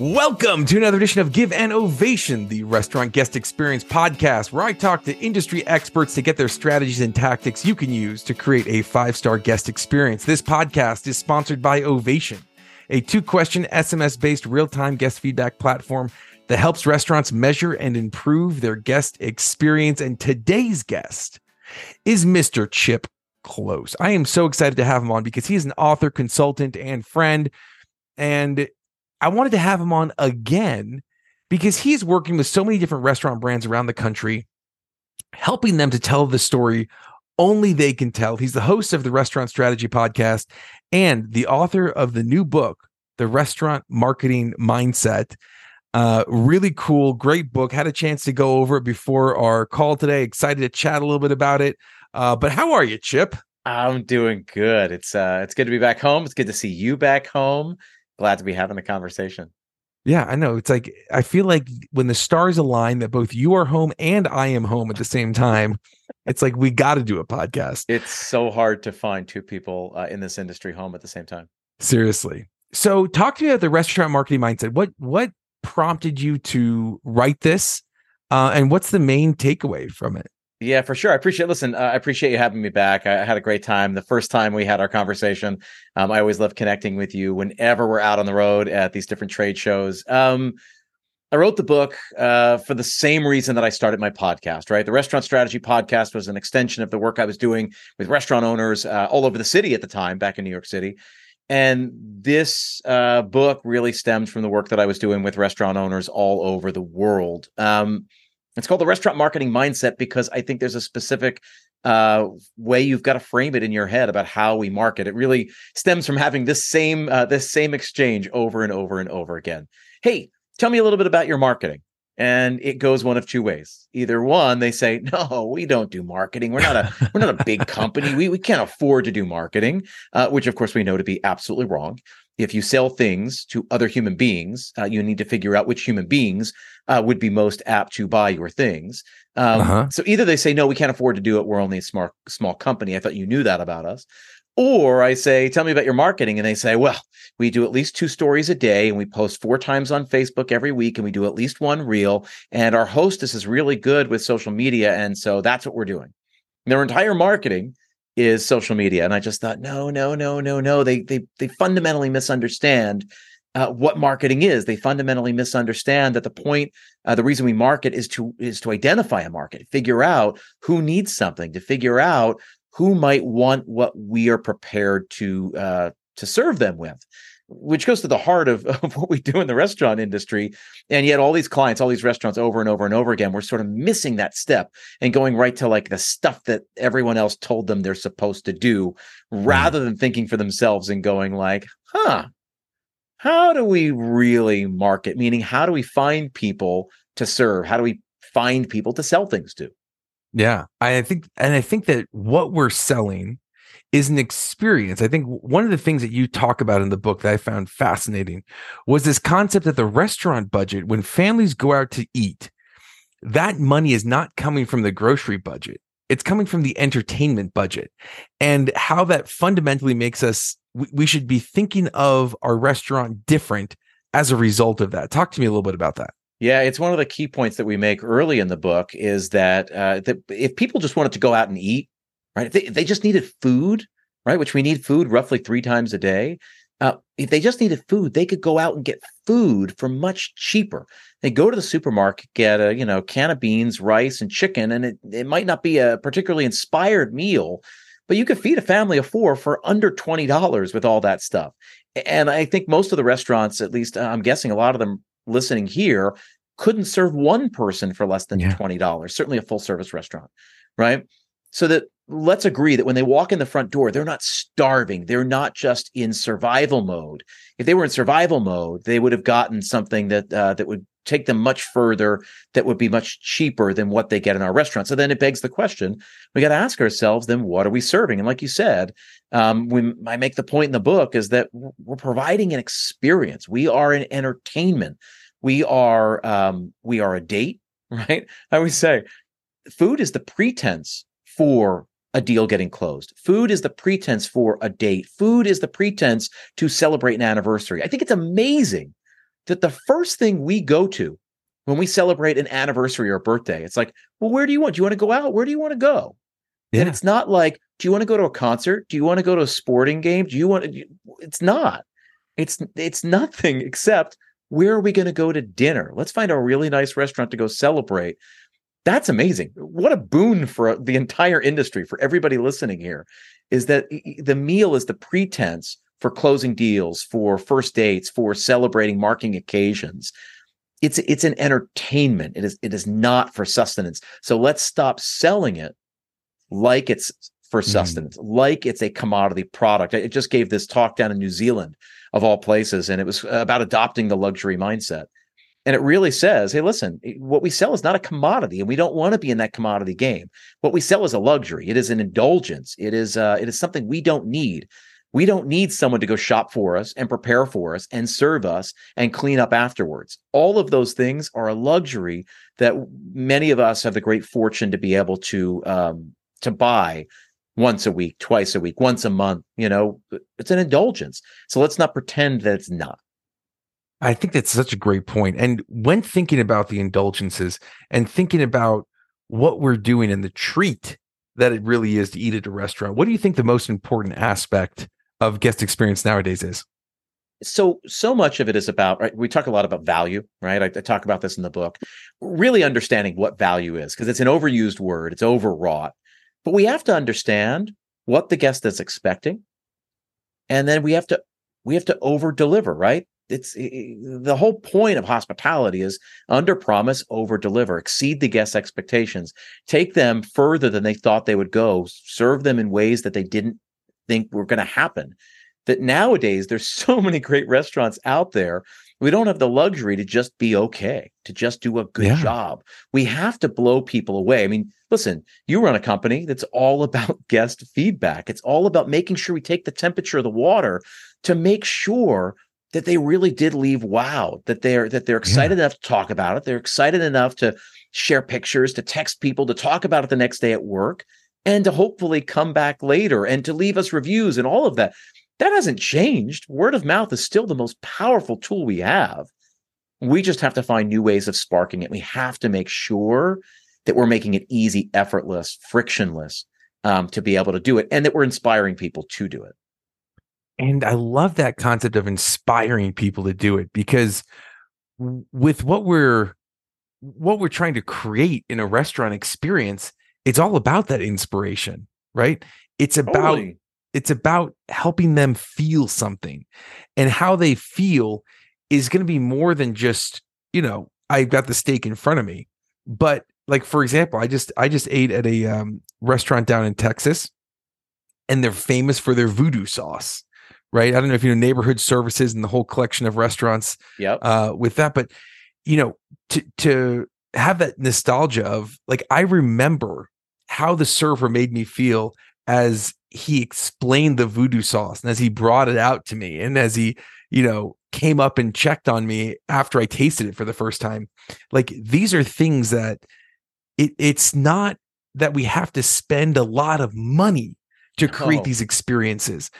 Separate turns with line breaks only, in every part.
Welcome to another edition of Give an Ovation, the restaurant guest experience podcast, where I talk to industry experts to get their strategies and tactics you can use to create a five star guest experience. This podcast is sponsored by Ovation, a two question SMS based real time guest feedback platform that helps restaurants measure and improve their guest experience. And today's guest is Mr. Chip Klose. I am so excited to have him on because he is an author, consultant, and friend. And I wanted to have him on again because he's working with so many different restaurant brands around the country, helping them to tell the story only they can tell. He's the host of the Restaurant Strategy Podcast and the author of the new book, The Restaurant Marketing Mindset. Uh, really cool, great book. Had a chance to go over it before our call today. Excited to chat a little bit about it. Uh, but how are you, Chip?
I'm doing good. It's uh, it's good to be back home. It's good to see you back home glad to be having the conversation.
Yeah, I know. It's like I feel like when the stars align that both you are home and I am home at the same time, it's like we got to do a podcast.
It's so hard to find two people uh, in this industry home at the same time.
Seriously. So, talk to me about the restaurant marketing mindset. What what prompted you to write this, uh, and what's the main takeaway from it?
Yeah, for sure. I appreciate. Listen, uh, I appreciate you having me back. I, I, had a great time the first time we had our conversation. Um, I always love connecting with you whenever we're out on the road at these different trade shows. Um, I wrote the book uh, for the same reason that I started my podcast. Right, the Restaurant Strategy Podcast was an extension of the work I was doing with restaurant owners uh, all over the city at the time, back in New York City. And this uh, book really stems from the work that I was doing with restaurant owners all over the world. Um, it's called the restaurant marketing mindset because I think there's a specific uh, way you've got to frame it in your head about how we market. It really stems from having this same uh, this same exchange over and over and over again. Hey, tell me a little bit about your marketing. And it goes one of two ways. Either one, they say, "No, we don't do marketing. We're not a we're not a big company. We we can't afford to do marketing," uh, which of course we know to be absolutely wrong if you sell things to other human beings, uh, you need to figure out which human beings uh, would be most apt to buy your things. Um, uh-huh. So either they say, no, we can't afford to do it. We're only a small, small company. I thought you knew that about us. Or I say, tell me about your marketing. And they say, well, we do at least two stories a day and we post four times on Facebook every week and we do at least one reel. And our hostess is really good with social media. And so that's what we're doing. And their entire marketing is social media. And I just thought, no, no, no, no, no. They they they fundamentally misunderstand uh, what marketing is. They fundamentally misunderstand that the point, uh, the reason we market is to is to identify a market, figure out who needs something, to figure out who might want what we are prepared to uh, to serve them with which goes to the heart of, of what we do in the restaurant industry. And yet, all these clients, all these restaurants over and over and over again, we're sort of missing that step and going right to like the stuff that everyone else told them they're supposed to do hmm. rather than thinking for themselves and going, like, huh, how do we really market? Meaning, how do we find people to serve? How do we find people to sell things to?
Yeah. I think, and I think that what we're selling is an experience. I think one of the things that you talk about in the book that I found fascinating was this concept that the restaurant budget, when families go out to eat, that money is not coming from the grocery budget. It's coming from the entertainment budget and how that fundamentally makes us, we should be thinking of our restaurant different as a result of that. Talk to me a little bit about that.
Yeah, it's one of the key points that we make early in the book is that uh, that if people just wanted to go out and eat, right? If they, if they just needed food, right, which we need food roughly three times a day. Uh, if they just needed food, they could go out and get food for much cheaper. They go to the supermarket, get a you know can of beans, rice, and chicken, and it, it might not be a particularly inspired meal, but you could feed a family of four for under twenty dollars with all that stuff. And I think most of the restaurants, at least I'm guessing a lot of them listening here, couldn't serve one person for less than yeah. twenty dollars. Certainly a full service restaurant, right? So that let's agree that when they walk in the front door, they're not starving. They're not just in survival mode. If they were in survival mode, they would have gotten something that uh, that would take them much further, that would be much cheaper than what they get in our restaurant. So then it begs the question: we got to ask ourselves, then what are we serving? And like you said, um, when I make the point in the book is that we're providing an experience. We are an entertainment. We are um, we are a date, right? I always say, food is the pretense for a deal getting closed. Food is the pretense for a date. Food is the pretense to celebrate an anniversary. I think it's amazing that the first thing we go to when we celebrate an anniversary or a birthday, it's like, well, where do you want? Do you want to go out? Where do you want to go? Yeah. And it's not like, do you want to go to a concert? Do you want to go to a sporting game? Do you want to? It's not. It's it's nothing except where are we going to go to dinner? Let's find a really nice restaurant to go celebrate. That's amazing. What a boon for the entire industry, for everybody listening here, is that the meal is the pretense for closing deals, for first dates, for celebrating marking occasions. It's it's an entertainment. It is it is not for sustenance. So let's stop selling it like it's for mm-hmm. sustenance, mm. like it's a commodity product. I just gave this talk down in New Zealand of all places, and it was about adopting the luxury mindset. And it really says, hey, listen, what we sell is not a commodity, and we don't want to be in that commodity game. What we sell is a luxury. It is an indulgence. It is uh, it is something we don't need. We don't need someone to go shop for us and prepare for us and serve us and clean up afterwards. All of those things are a luxury that many of us have the great fortune to be able to um, to buy once a week, twice a week, once a month. You know, it's an indulgence. So let's not pretend that it's not.
I think that's such a great point. And when thinking about the indulgences and thinking about what we're doing and the treat that it really is to eat at a restaurant, what do you think the most important aspect of guest experience nowadays is?
So, so much of it is about, right? We talk a lot about value, right? I, I talk about this in the book, really understanding what value is, because it's an overused word, it's overwrought. But we have to understand what the guest is expecting. And then we have to, we have to over deliver, right? It's it, the whole point of hospitality is under promise, over deliver, exceed the guest expectations, take them further than they thought they would go, serve them in ways that they didn't think were going to happen. That nowadays there's so many great restaurants out there. We don't have the luxury to just be okay, to just do a good yeah. job. We have to blow people away. I mean, listen, you run a company that's all about guest feedback. It's all about making sure we take the temperature of the water to make sure that they really did leave wow that they're that they're excited yeah. enough to talk about it they're excited enough to share pictures to text people to talk about it the next day at work and to hopefully come back later and to leave us reviews and all of that. That hasn't changed. Word of mouth is still the most powerful tool we have. We just have to find new ways of sparking it. We have to make sure that we're making it easy, effortless, frictionless um, to be able to do it, and that we're inspiring people to do it.
And I love that concept of inspiring people to do it because with what we're what we're trying to create in a restaurant experience, it's all about that inspiration, right? It's about totally. it's about helping them feel something. And how they feel is going to be more than just, you know, I've got the steak in front of me. But like for example, I just I just ate at a um, restaurant down in Texas and they're famous for their voodoo sauce. Right. I don't know if you know neighborhood services and the whole collection of restaurants
yep.
uh, with that, but you know, to to have that nostalgia of like I remember how the server made me feel as he explained the voodoo sauce and as he brought it out to me and as he you know came up and checked on me after I tasted it for the first time like these are things that it it's not that we have to spend a lot of money to create oh. these experiences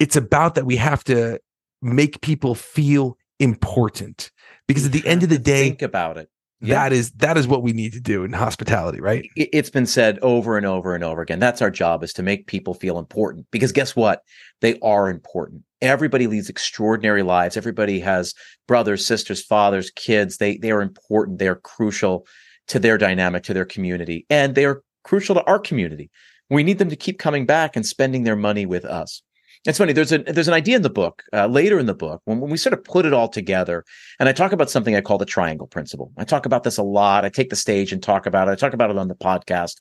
it's about that we have to make people feel important. Because at the end of the day
think about it.
That is that is what we need to do in hospitality right?
It's been said over and over and over again that's our job is to make people feel important. Because guess what? They are important. Everybody leads extraordinary lives. Everybody has brothers sisters fathers kids. They they are important. They are crucial to their dynamic to their community. And they are crucial to our community. We need them to keep coming back and spending their money with us it's funny. There's a there's an idea in the book uh, later in the book when, when we sort of put it all together, and I talk about something I call the triangle principle. I talk about this a lot. I take the stage and talk about it. I talk about it on the podcast.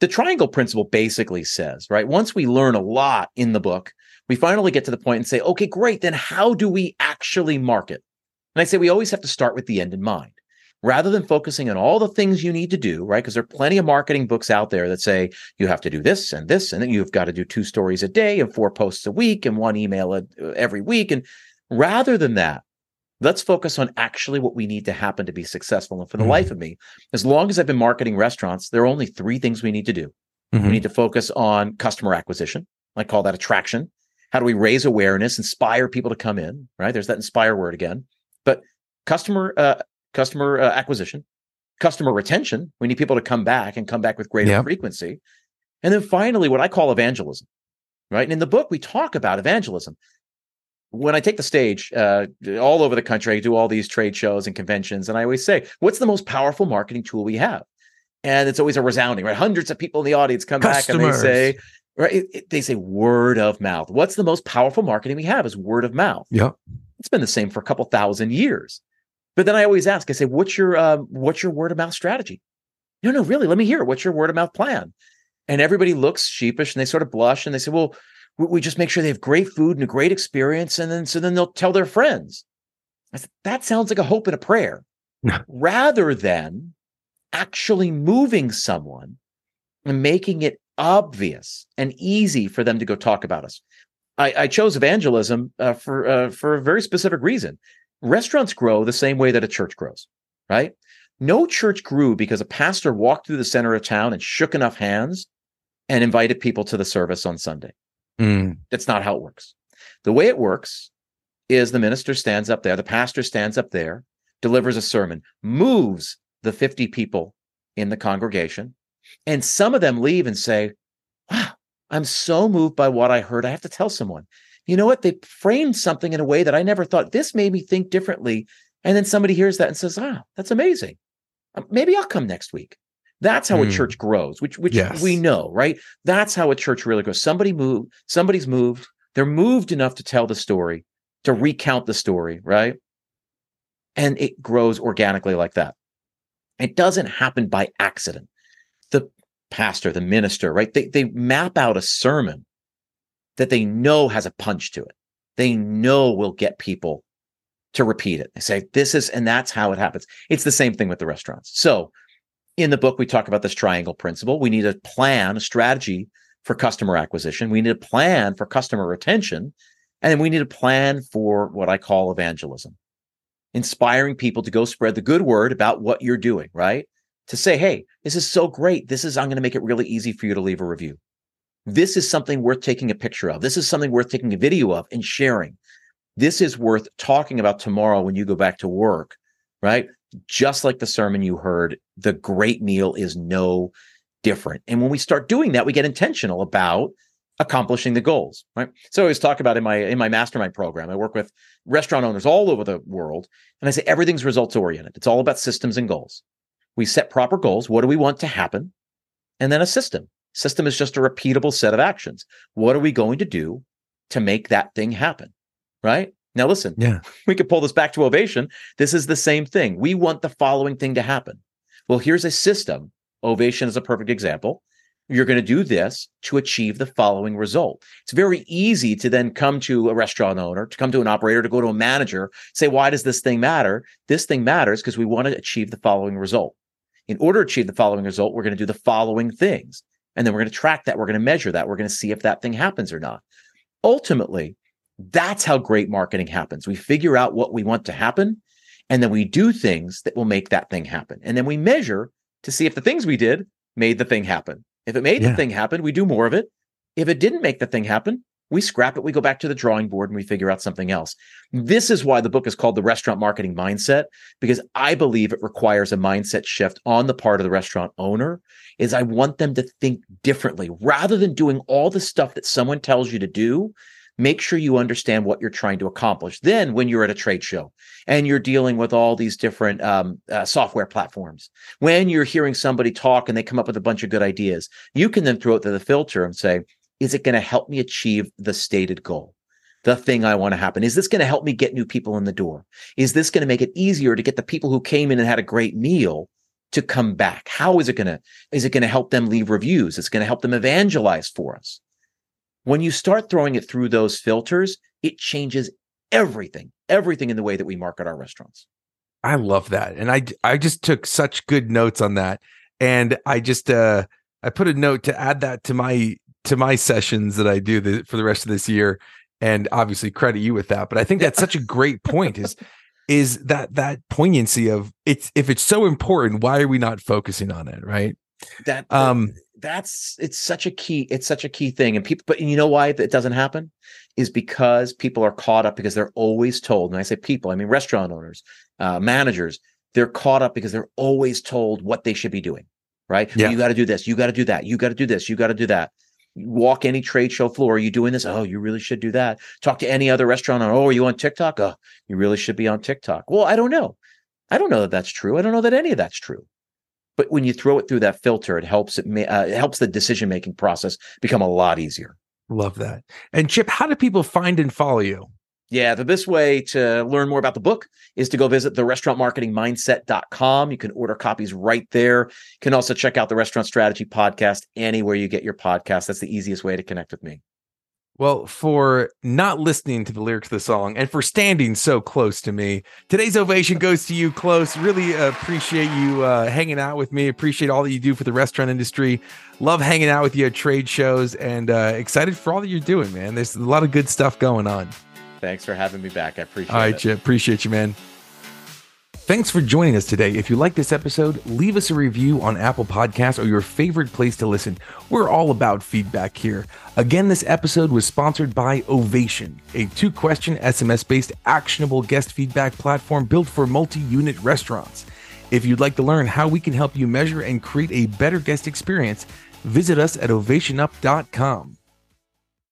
The triangle principle basically says, right, once we learn a lot in the book, we finally get to the point and say, okay, great. Then how do we actually market? And I say we always have to start with the end in mind rather than focusing on all the things you need to do, right? Because there are plenty of marketing books out there that say you have to do this and this, and then you've got to do two stories a day and four posts a week and one email a, every week. And rather than that, let's focus on actually what we need to happen to be successful. And for the mm-hmm. life of me, as long as I've been marketing restaurants, there are only three things we need to do. Mm-hmm. We need to focus on customer acquisition. I call that attraction. How do we raise awareness, inspire people to come in, right? There's that inspire word again. But customer uh, customer uh, acquisition, customer retention, we need people to come back and come back with greater
Yep.
frequency. And then finally, what I call evangelism, right? And in the book, we talk about evangelism. When I take the stage uh, all over the country, I do all these trade shows and conventions, and I always say, "What's the most powerful marketing tool we have?" And it's always a resounding, right? Hundreds of people in the audience come back and they say, right? it- it- they say word of mouth. What's the most powerful marketing we have? Is word of mouth.
Yeah.
It's been the same for a couple thousand years. But then I always ask, I say, "What's your um, what's your word of mouth strategy?" No, no, really. Let me hear. it. What's your word of mouth plan? And everybody looks sheepish and they sort of blush and they say, "Well, we, we just make sure they have great food and a great experience, and then so then they'll tell their friends." I said, "That sounds like a hope and a prayer, rather than actually moving someone and making it obvious and easy for them to go talk about us." I, I chose evangelism uh, for uh, for a very specific reason. Restaurants grow the same way that a church grows, right? No church grew because a pastor walked through the center of town and shook enough hands and invited people to the service on Sunday.
Mm,
That's not how it works. The way it works is the minister stands up there, the pastor stands up there, delivers a sermon, moves the 50 people in the congregation, and some of them leave and say, Wow, I'm so moved by what I heard. I have to tell someone. You know what? They framed something in a way that I never thought. This made me think differently. And then somebody hears that and says, Ah, that's amazing. Uh, Maybe I'll come next week. That's how a
Hmm.
church grows, which which
Yes.
we know, right? That's how a church really grows. Somebody moved, somebody's moved, they're moved enough to tell the story, to recount the story, right? And it grows organically like that. It doesn't happen by accident. The pastor, the minister, right? They they map out a sermon that they know has a punch to it. They know will get people to repeat it. They say this is, and that's how it happens. It's the same thing with the restaurants. So in the book, we talk about this triangle principle. We need a plan, a strategy for customer acquisition. We need a plan for customer retention. And then we need a plan for what I call evangelism, inspiring people to go spread the good word about what you're doing, right? To say, hey, this is so great. This is, I'm going to make it really easy for you to leave a review. This is something worth taking a picture of. This is something worth taking a video of and sharing. This is worth talking about tomorrow when you go back to work, right? Just like the sermon you heard, the great meal is no different. And when we start doing that, we get intentional about accomplishing the goals, right? So I always talk about in my in my mastermind program, I work with restaurant owners all over the world, and I say everything's results oriented. It's all about systems and goals. We set proper goals. What do we want to happen? And then a system. System is just a repeatable set of actions. What are we going to do to make that thing happen? Right? Now listen,
yeah.
we could pull this back to ovation. This is the same thing. We want the following thing to happen. Well, here's a system. Ovation is a perfect example. You're going to do this to achieve the following result. It's very easy to then come to a restaurant owner, to come to an operator, to go to a manager, say, why does this thing matter? This thing matters because we want to achieve the following result. In order to achieve the following result, we're going to do the following things. And then we're going to track that. We're going to measure that. We're going to see if that thing happens or not. Ultimately, that's how great marketing happens. We figure out what we want to happen, and then we do things that will make that thing happen. And then we measure to see if the things we did made the thing happen. If it made
Yeah.
the thing happen, we do more of it. If it didn't make the thing happen, we scrap it, we go back to the drawing board and we figure out something else. This is why the book is called The Restaurant Marketing Mindset because I believe it requires a mindset shift on the part of the restaurant owner is I want them to think differently rather than doing all the stuff that someone tells you to do. Make sure you understand what you're trying to accomplish. Then, when you're at a trade show and you're dealing with all these different um, uh, software platforms, when you're hearing somebody talk and they come up with a bunch of good ideas, you can then throw it to the filter and say, is it going to help me achieve the stated goal? The thing I want to happen? Is this going to help me get new people in the door? Is this going to make it easier to get the people who came in and had a great meal to come back? How is it going to, is it going to help them leave reviews? It's going to help them evangelize for us. When you start throwing it through those filters, it changes everything, everything in the way that we market our restaurants.
I love that. And I I just took such good notes on that. And I just uh I put a note to add that to my to my sessions that I do the, for the rest of this year and obviously credit you with that. But I think that's such a great point is is that that poignancy of it's if it's so important, why are we not focusing on it, right?
That
Um
that's it's such a key it's such a key thing and people but you know why that doesn't happen is because people are caught up because they're always told and i say people i mean restaurant owners uh, managers they're caught up because they're always told what they should be doing right
Yeah.
you got to do this you got to do that you got to do this you got to do that walk any trade show floor. Are you doing this? Oh you really should do that. Talk to any other restaurant oh are you on tiktok? Oh you really should be on tiktok. Well i don't know. I don't know that that's true. I don't know that any of that's true. But when you throw it through that filter, it helps it, uh, it helps the decision making process become a lot easier.
Love that. And Chip, how do people find and follow you?
Yeah, the best way to learn more about the book is to go visit the restaurantmarketingmindset.com. You can order copies right there. You can also check out the Restaurant Strategy podcast anywhere you get your podcast. That's the easiest way to connect with me.
Well, for not listening to the lyrics of the song and for standing so close to me, today's ovation goes to you, Klose. Really appreciate you uh, hanging out with me. Appreciate all that you do for the restaurant industry. Love hanging out with you at trade shows and uh, excited for all that you're doing, man. There's a lot of good stuff going on.
Thanks for having me back. I appreciate
All right,
it.
Chip. Appreciate you, man. Thanks for joining us today. If you like this episode, leave us a review on Apple Podcasts or your favorite place to listen. We're all about feedback here. Again, this episode was sponsored by Ovation, a two question SMS based actionable guest feedback platform built for multi unit restaurants. If you'd like to learn how we can help you measure and create a better guest experience, visit us at ovationup.com.